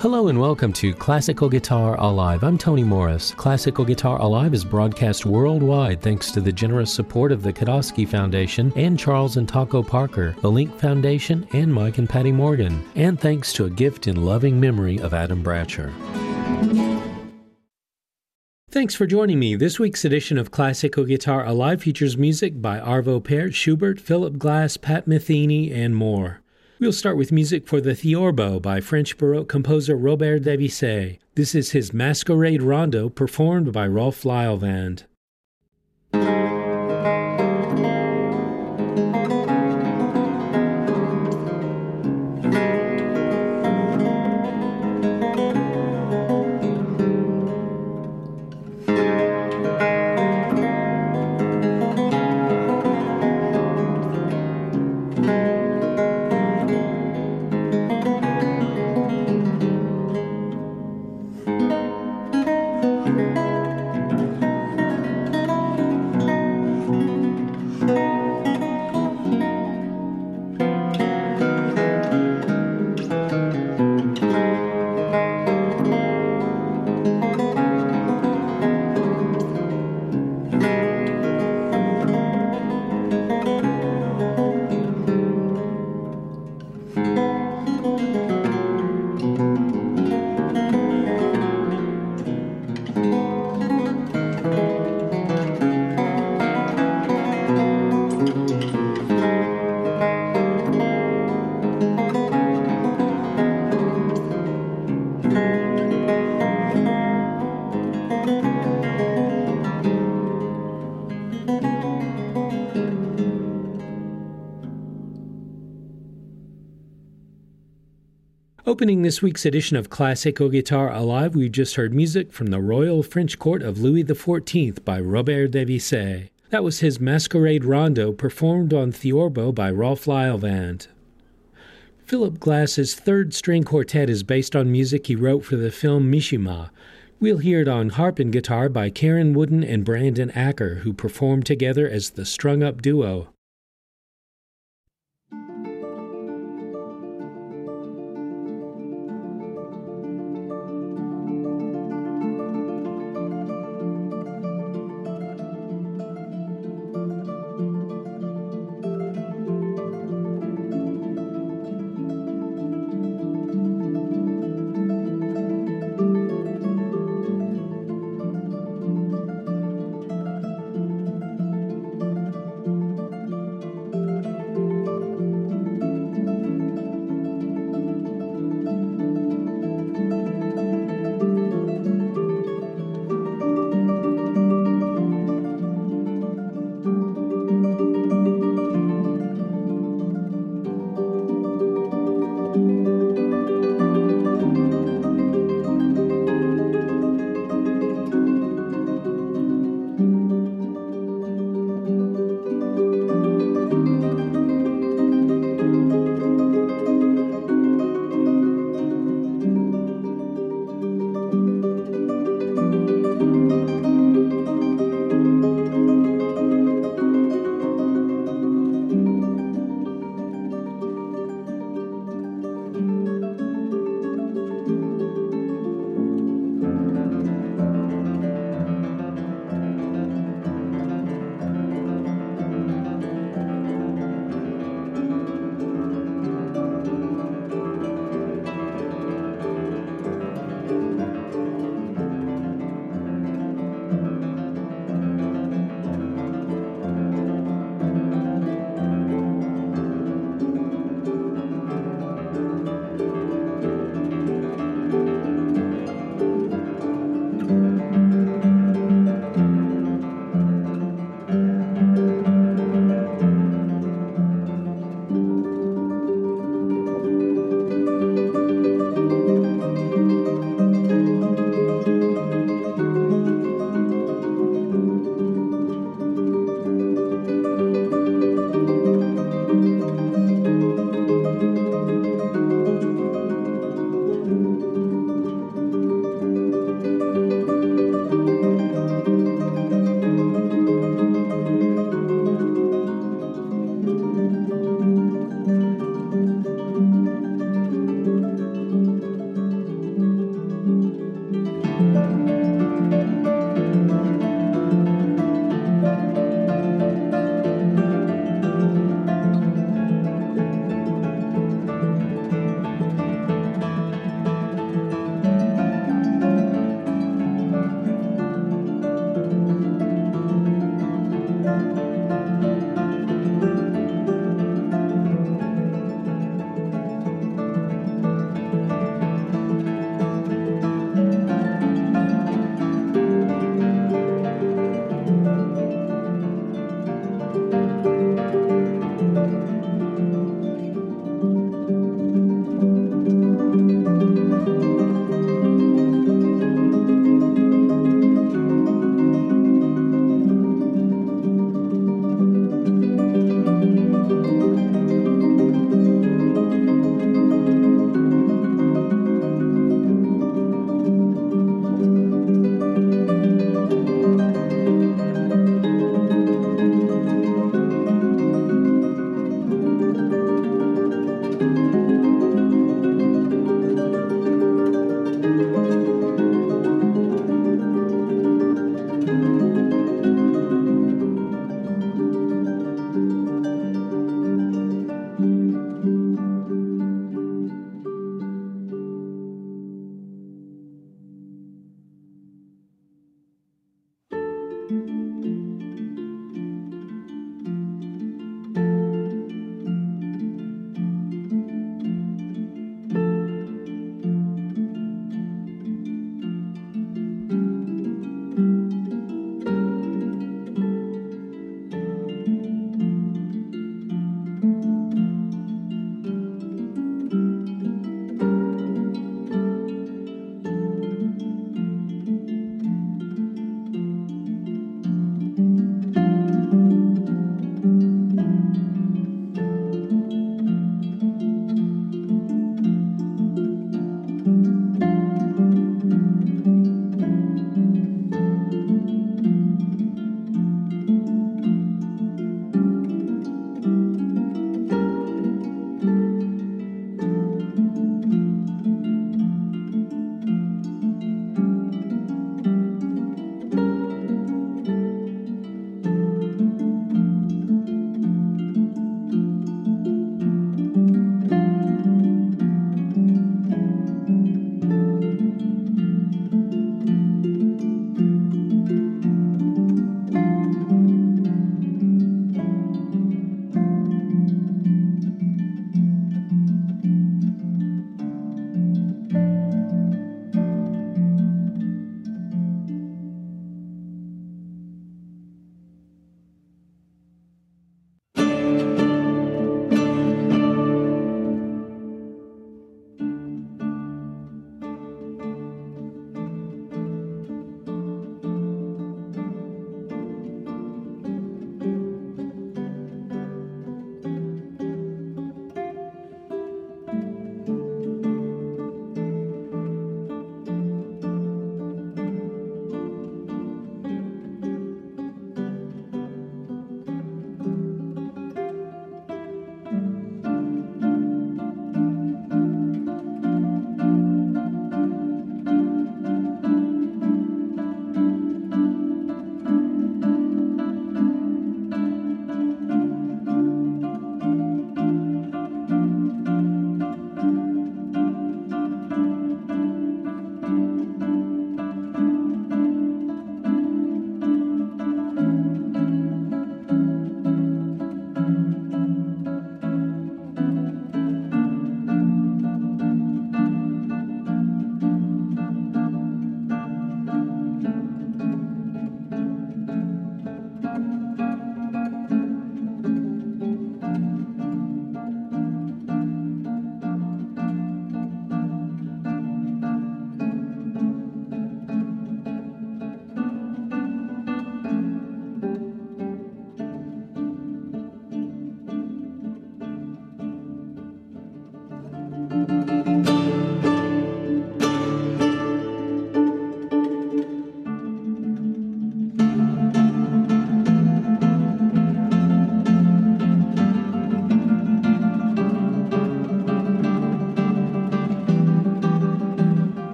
Hello and welcome to Classical Guitar Alive. I'm Tony Morris. Classical Guitar Alive is broadcast worldwide thanks to the generous support of the Kodosky Foundation and Charles and Taco Parker, the Link Foundation, and Mike and Patty Morgan, and thanks to a gift in loving memory of Adam Bratcher. Thanks for joining me. This week's edition of Classical Guitar Alive features music by Arvo Pärt, Schubert, Philip Glass, Pat Metheny, and more. We'll start with music for the Theorbo by French Baroque composer Robert de Visée. This is his Masquerade Rondo performed by Rolf Lislevand. Opening this week's edition of Classical Guitar Alive, we just heard music from the Royal French Court of Louis XIV by Robert de Visée. That was his Masquerade Rondo performed on Theorbo by Rolf Lislevand. Philip Glass's third string quartet is based on music he wrote for the film Mishima. We'll hear it on harp and guitar by Karen Wooden and Brandon Acker, who perform together as the strung up duo.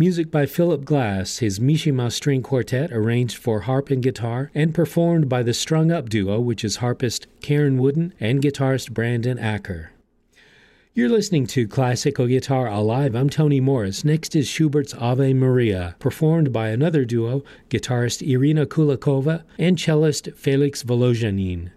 Music by Philip Glass, his Mishima String Quartet, arranged for harp and guitar, and performed by the Strung Up Duo, which is harpist Karen Wooden and guitarist Brandon Acker. You're listening to Classical Guitar Alive. I'm Tony Morris. Next is Schubert's Ave Maria, performed by another duo, guitarist Irina Kulikova and cellist Felix Volozhanin.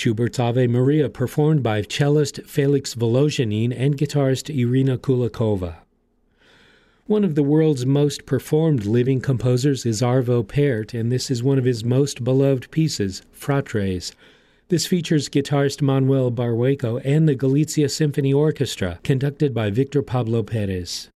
Schubert's Ave Maria, performed by cellist Felix Volozhanin and guitarist Irina Kulikova. One of the world's most performed living composers is Arvo Pärt, and this is one of his most beloved pieces, Fratres. This features guitarist Manuel Barrueco and the Galicia Symphony Orchestra, conducted by Victor Pablo Perez.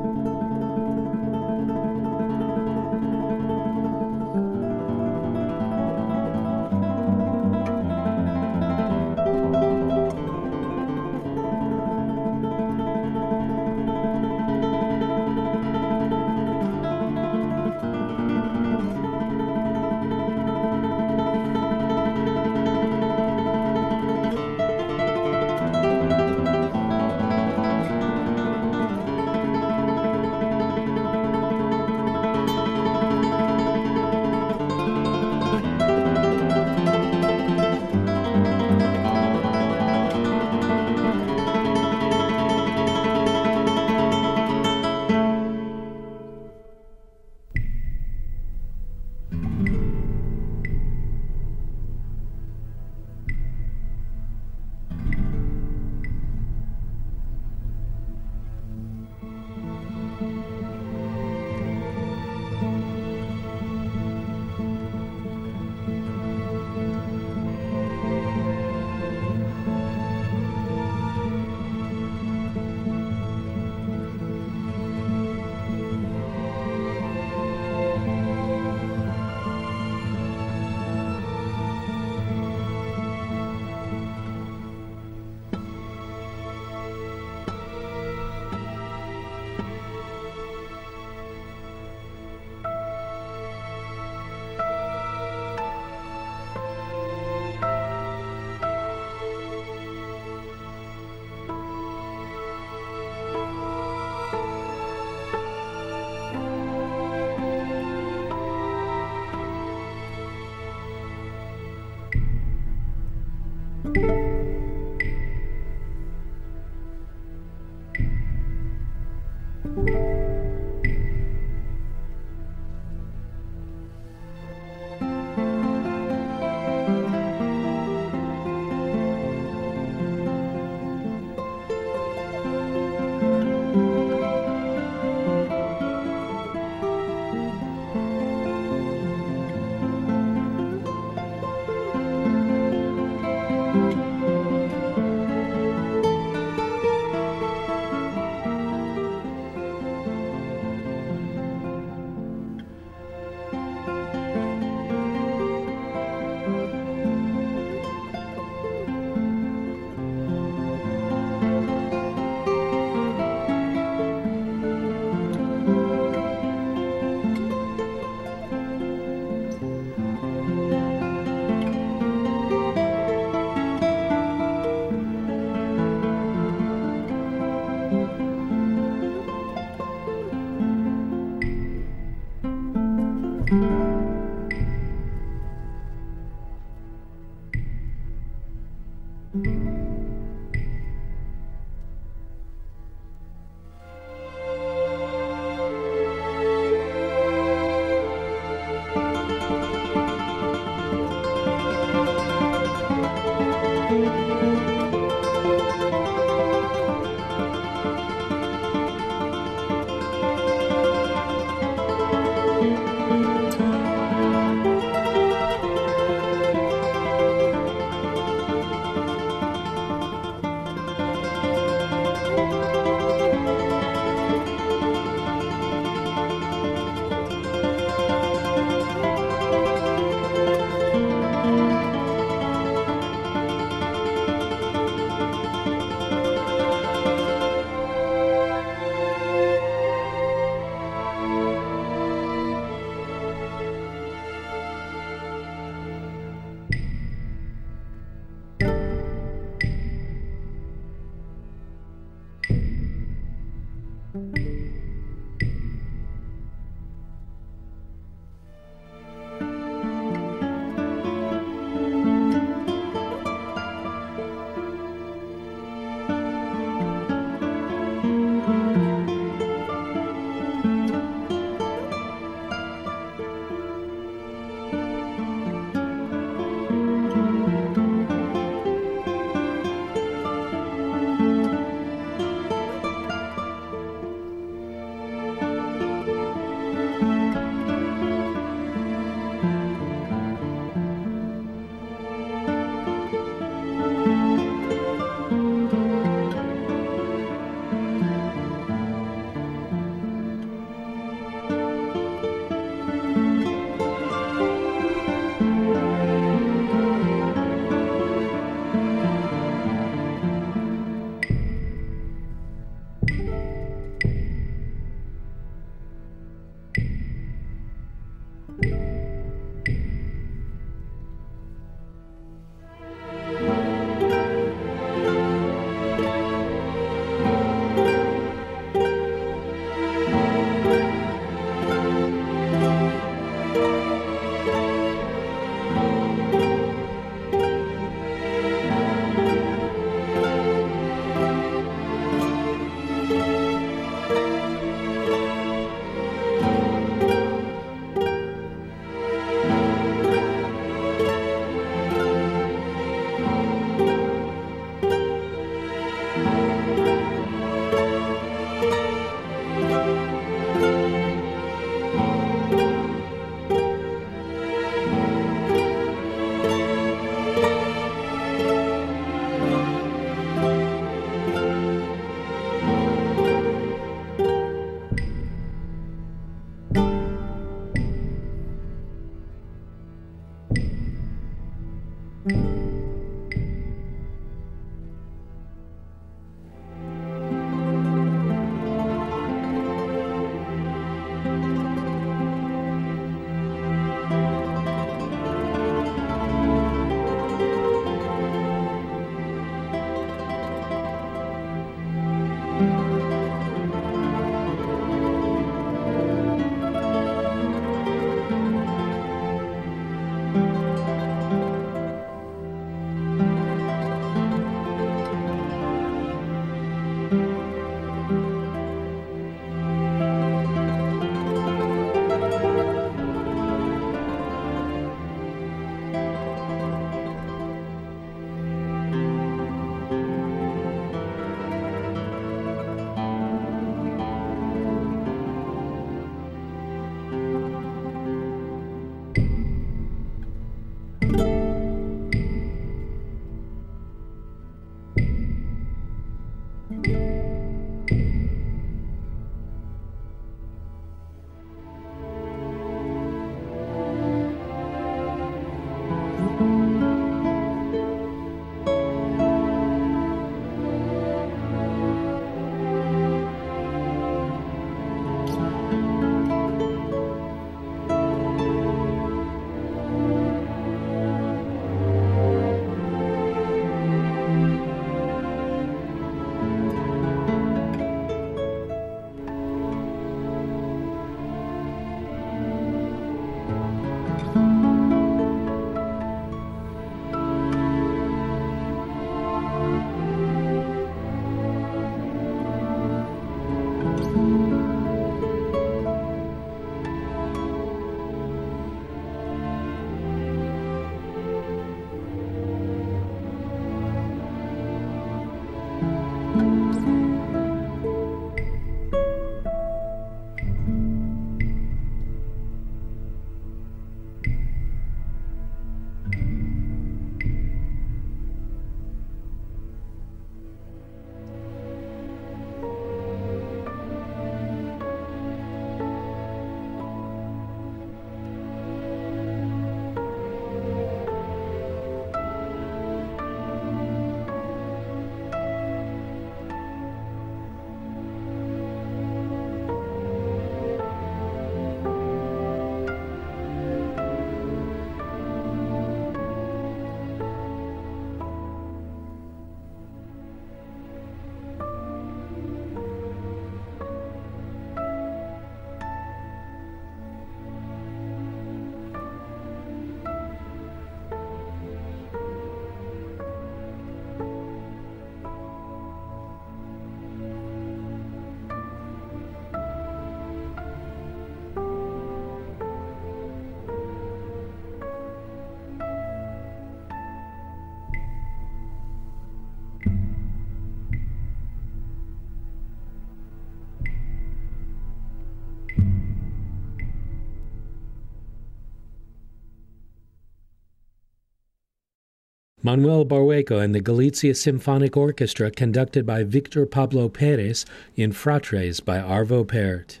Manuel Barrueco and the Galicia Symphonic Orchestra, conducted by Victor Pablo Perez in Fratres by Arvo Pärt.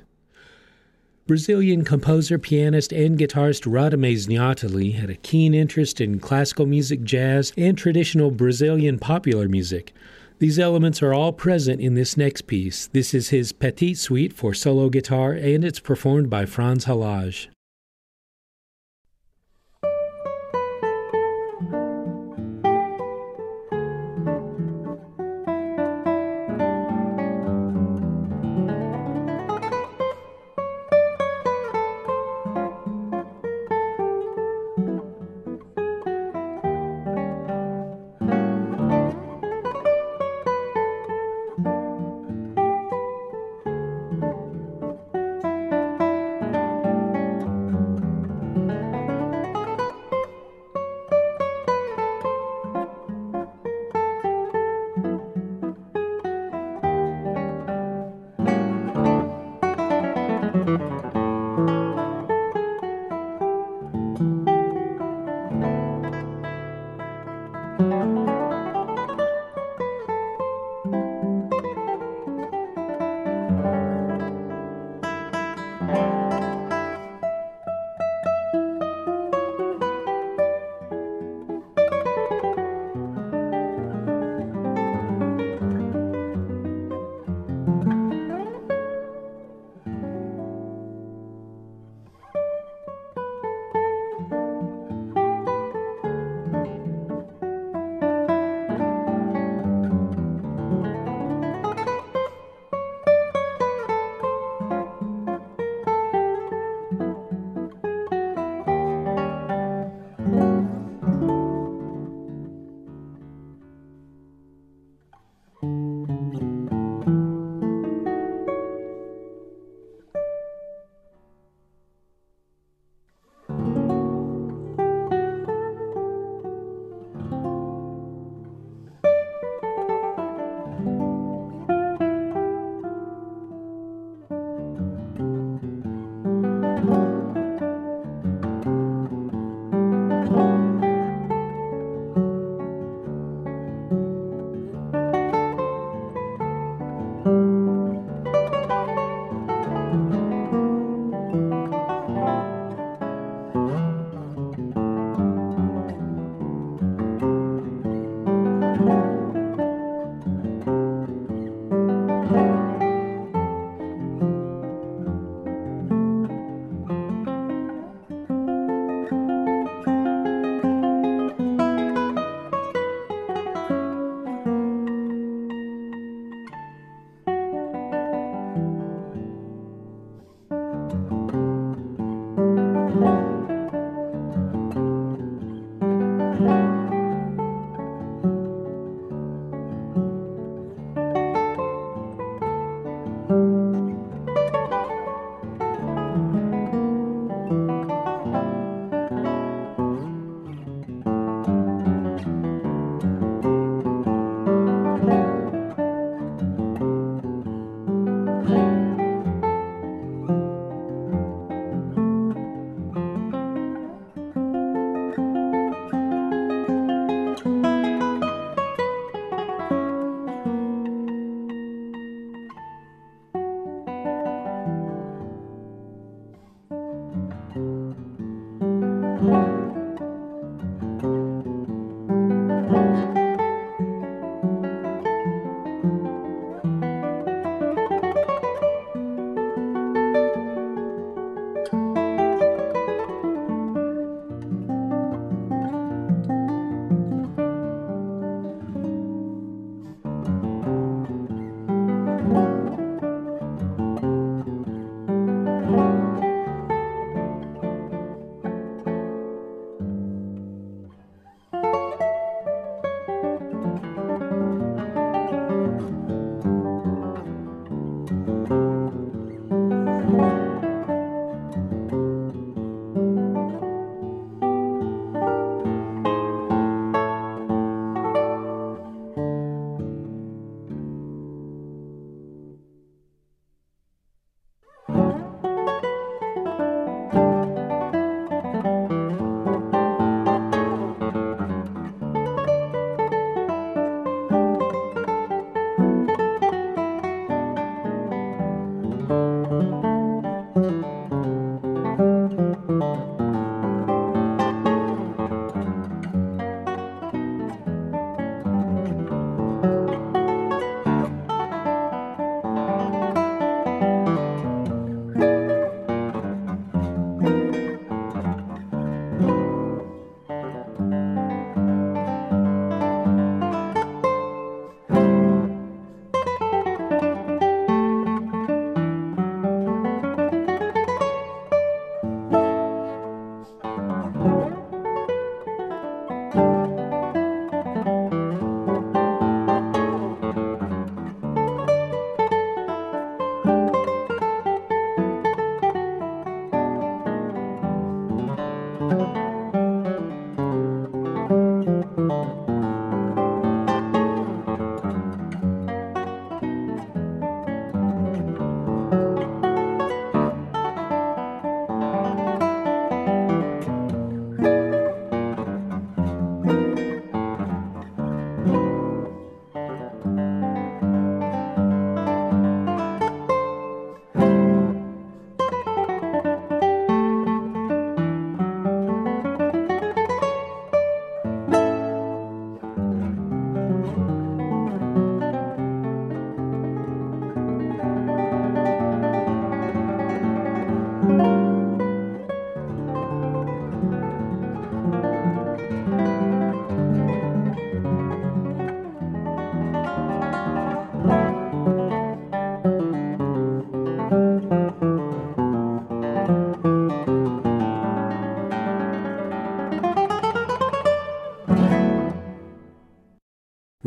Brazilian composer, pianist, and guitarist Radamés Gnattali had a keen interest in classical music, jazz, and traditional Brazilian popular music. These elements are all present in this next piece. This is his Petite Suite for solo guitar, and it's performed by Franz Halász.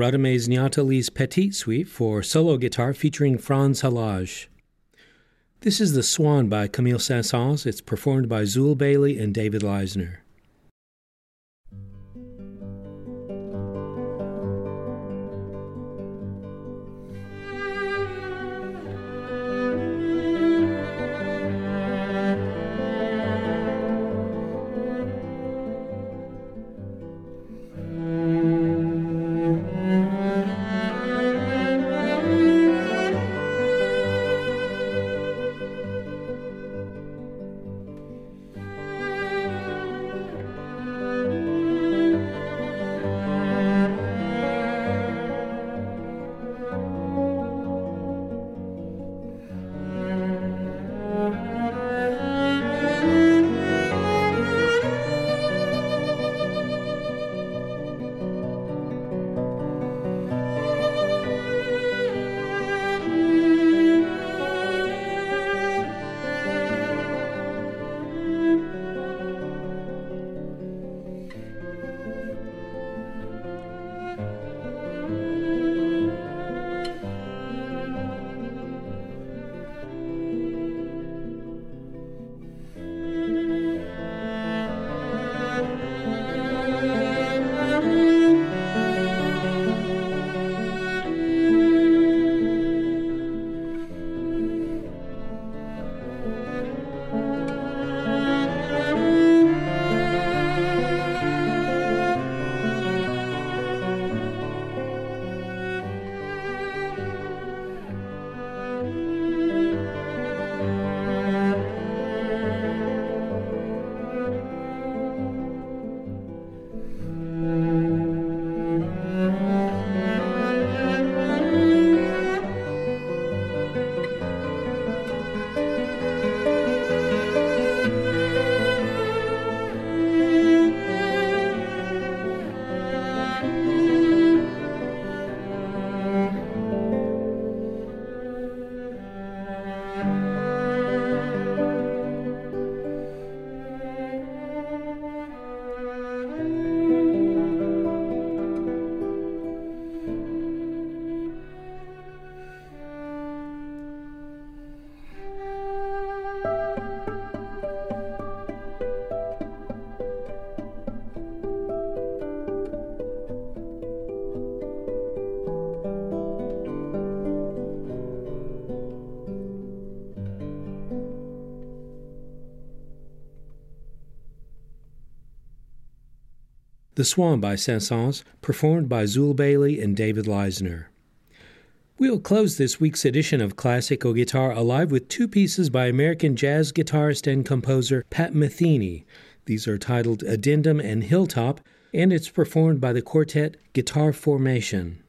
Radamés Gnattali's Petite Suite for solo guitar featuring Franz Halász. This is The Swan by Camille Saint-Saëns. It's performed by Zuill Bailey and David Leisner. The Swan by Saint-Saëns, performed by Zuill Bailey and David Leisner. We'll close this week's edition of Classical Guitar Alive with two pieces by American jazz guitarist and composer Pat Metheny. These are titled Addendum and Hilltop, and it's performed by the quartet Guitar Formation.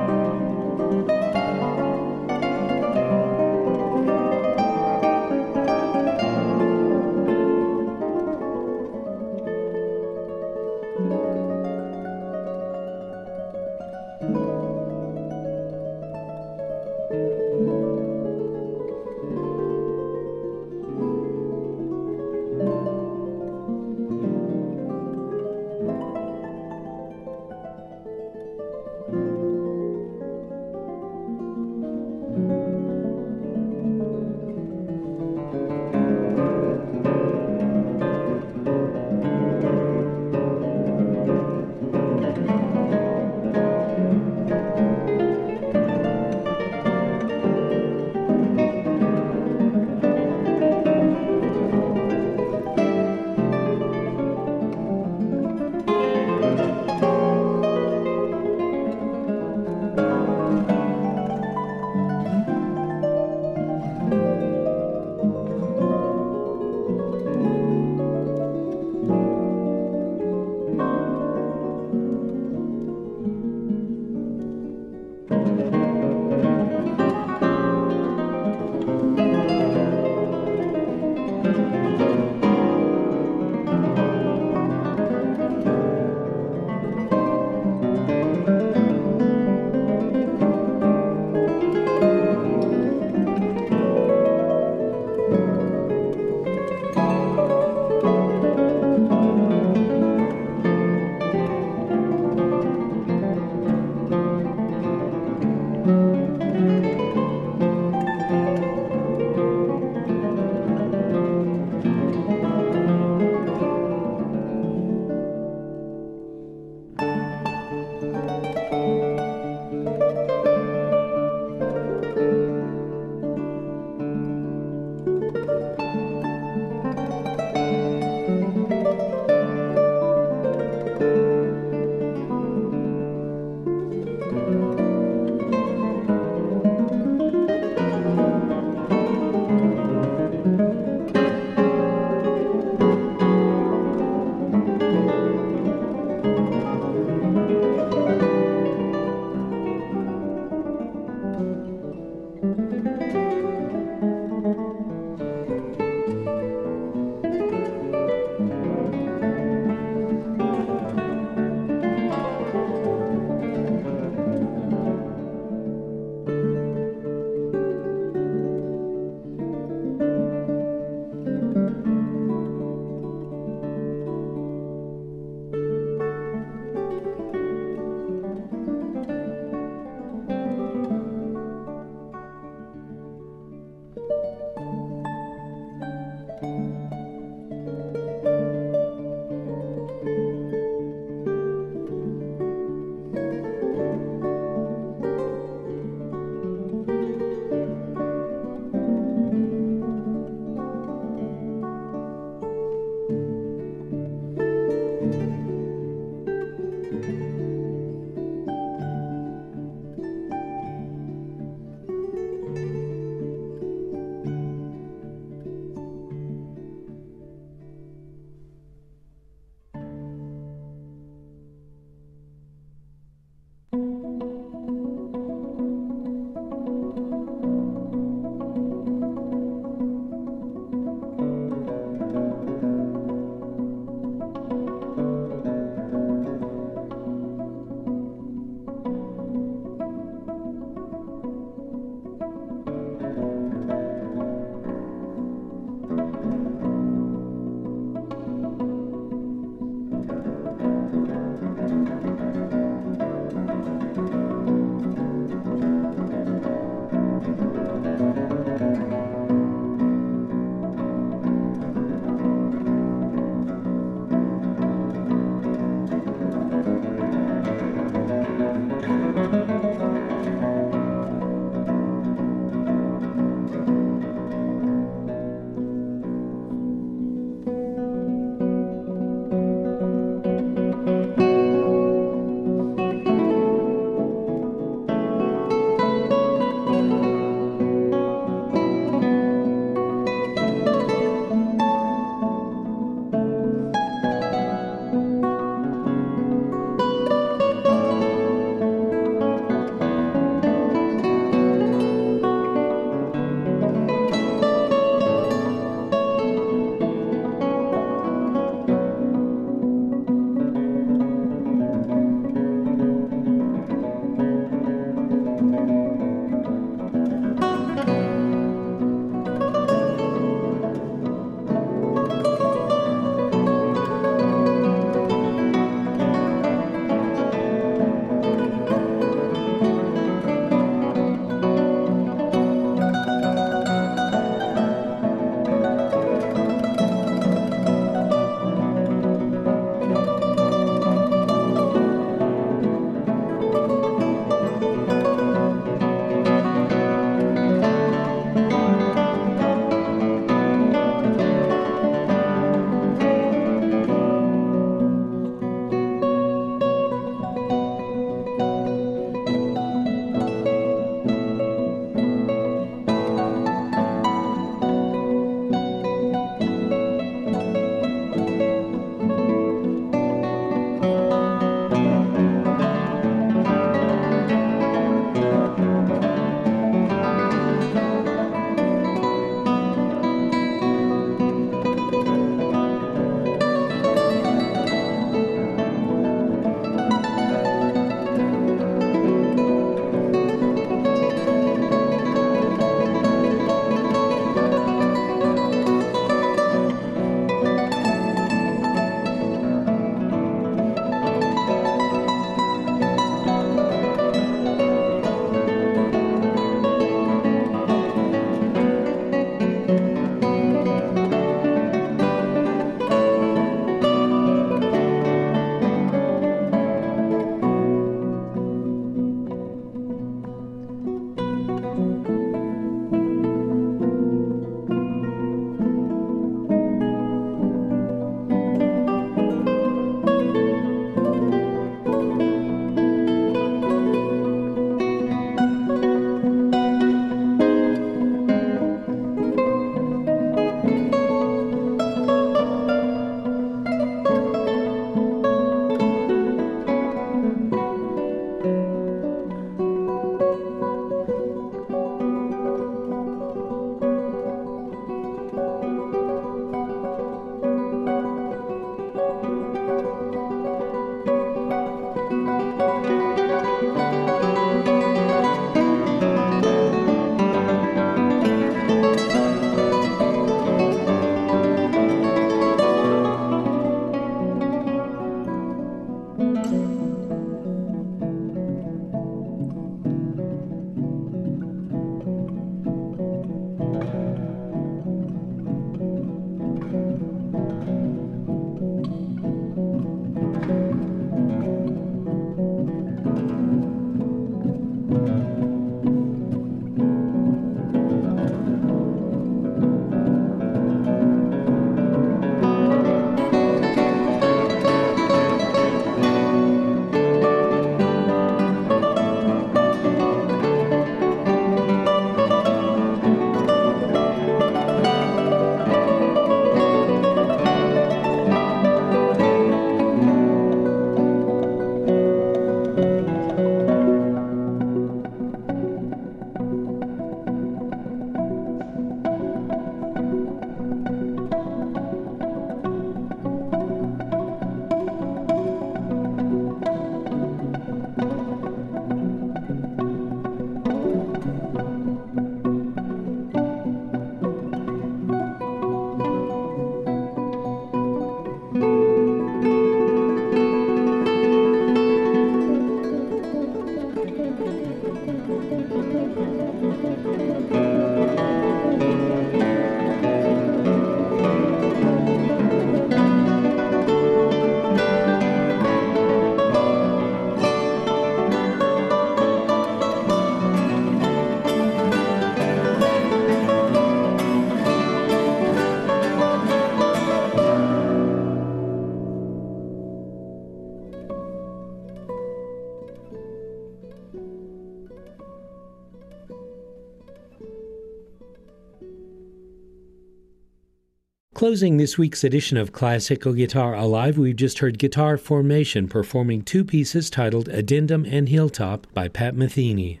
Closing this week's edition of Classical Guitar Alive, we've just heard Guitar Formation performing two pieces titled Addendum and Hilltop by Pat Metheny.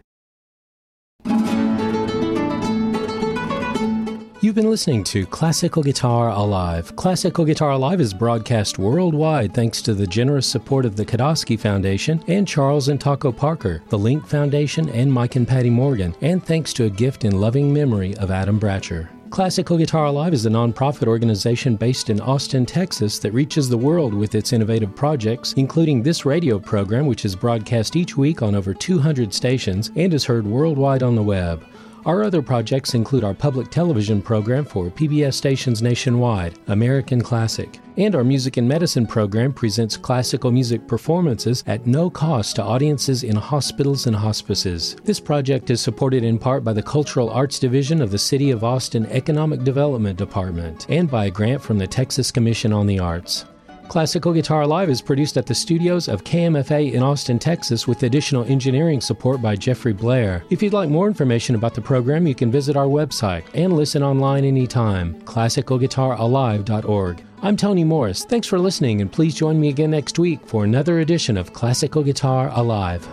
You've been listening to Classical Guitar Alive. Classical Guitar Alive is broadcast worldwide thanks to the generous support of the Kodosky Foundation and Charles and Taco Parker, the Link Foundation, and Mike and Patty Morgan, and thanks to a gift in loving memory of Adam Bratcher. Classical Guitar Alive is a nonprofit organization based in Austin, Texas that reaches the world with its innovative projects, including this radio program, which is broadcast each week on over 200 stations and is heard worldwide on the web. Our other projects include our public television program for PBS stations nationwide, American Classic, and our Music and Medicine program presents classical music performances at no cost to audiences in hospitals and hospices. This project is supported in part by the Cultural Arts Division of the City of Austin Economic Development Department and by a grant from the Texas Commission on the Arts. Classical Guitar Alive is produced at the studios of KMFA in Austin, Texas, with additional engineering support by Jeffrey Blair. If you'd like more information about the program, you can visit our website and listen online anytime, classicalguitaralive.org. I'm Tony Morris. Thanks for listening, and please join me again next week for another edition of Classical Guitar Alive.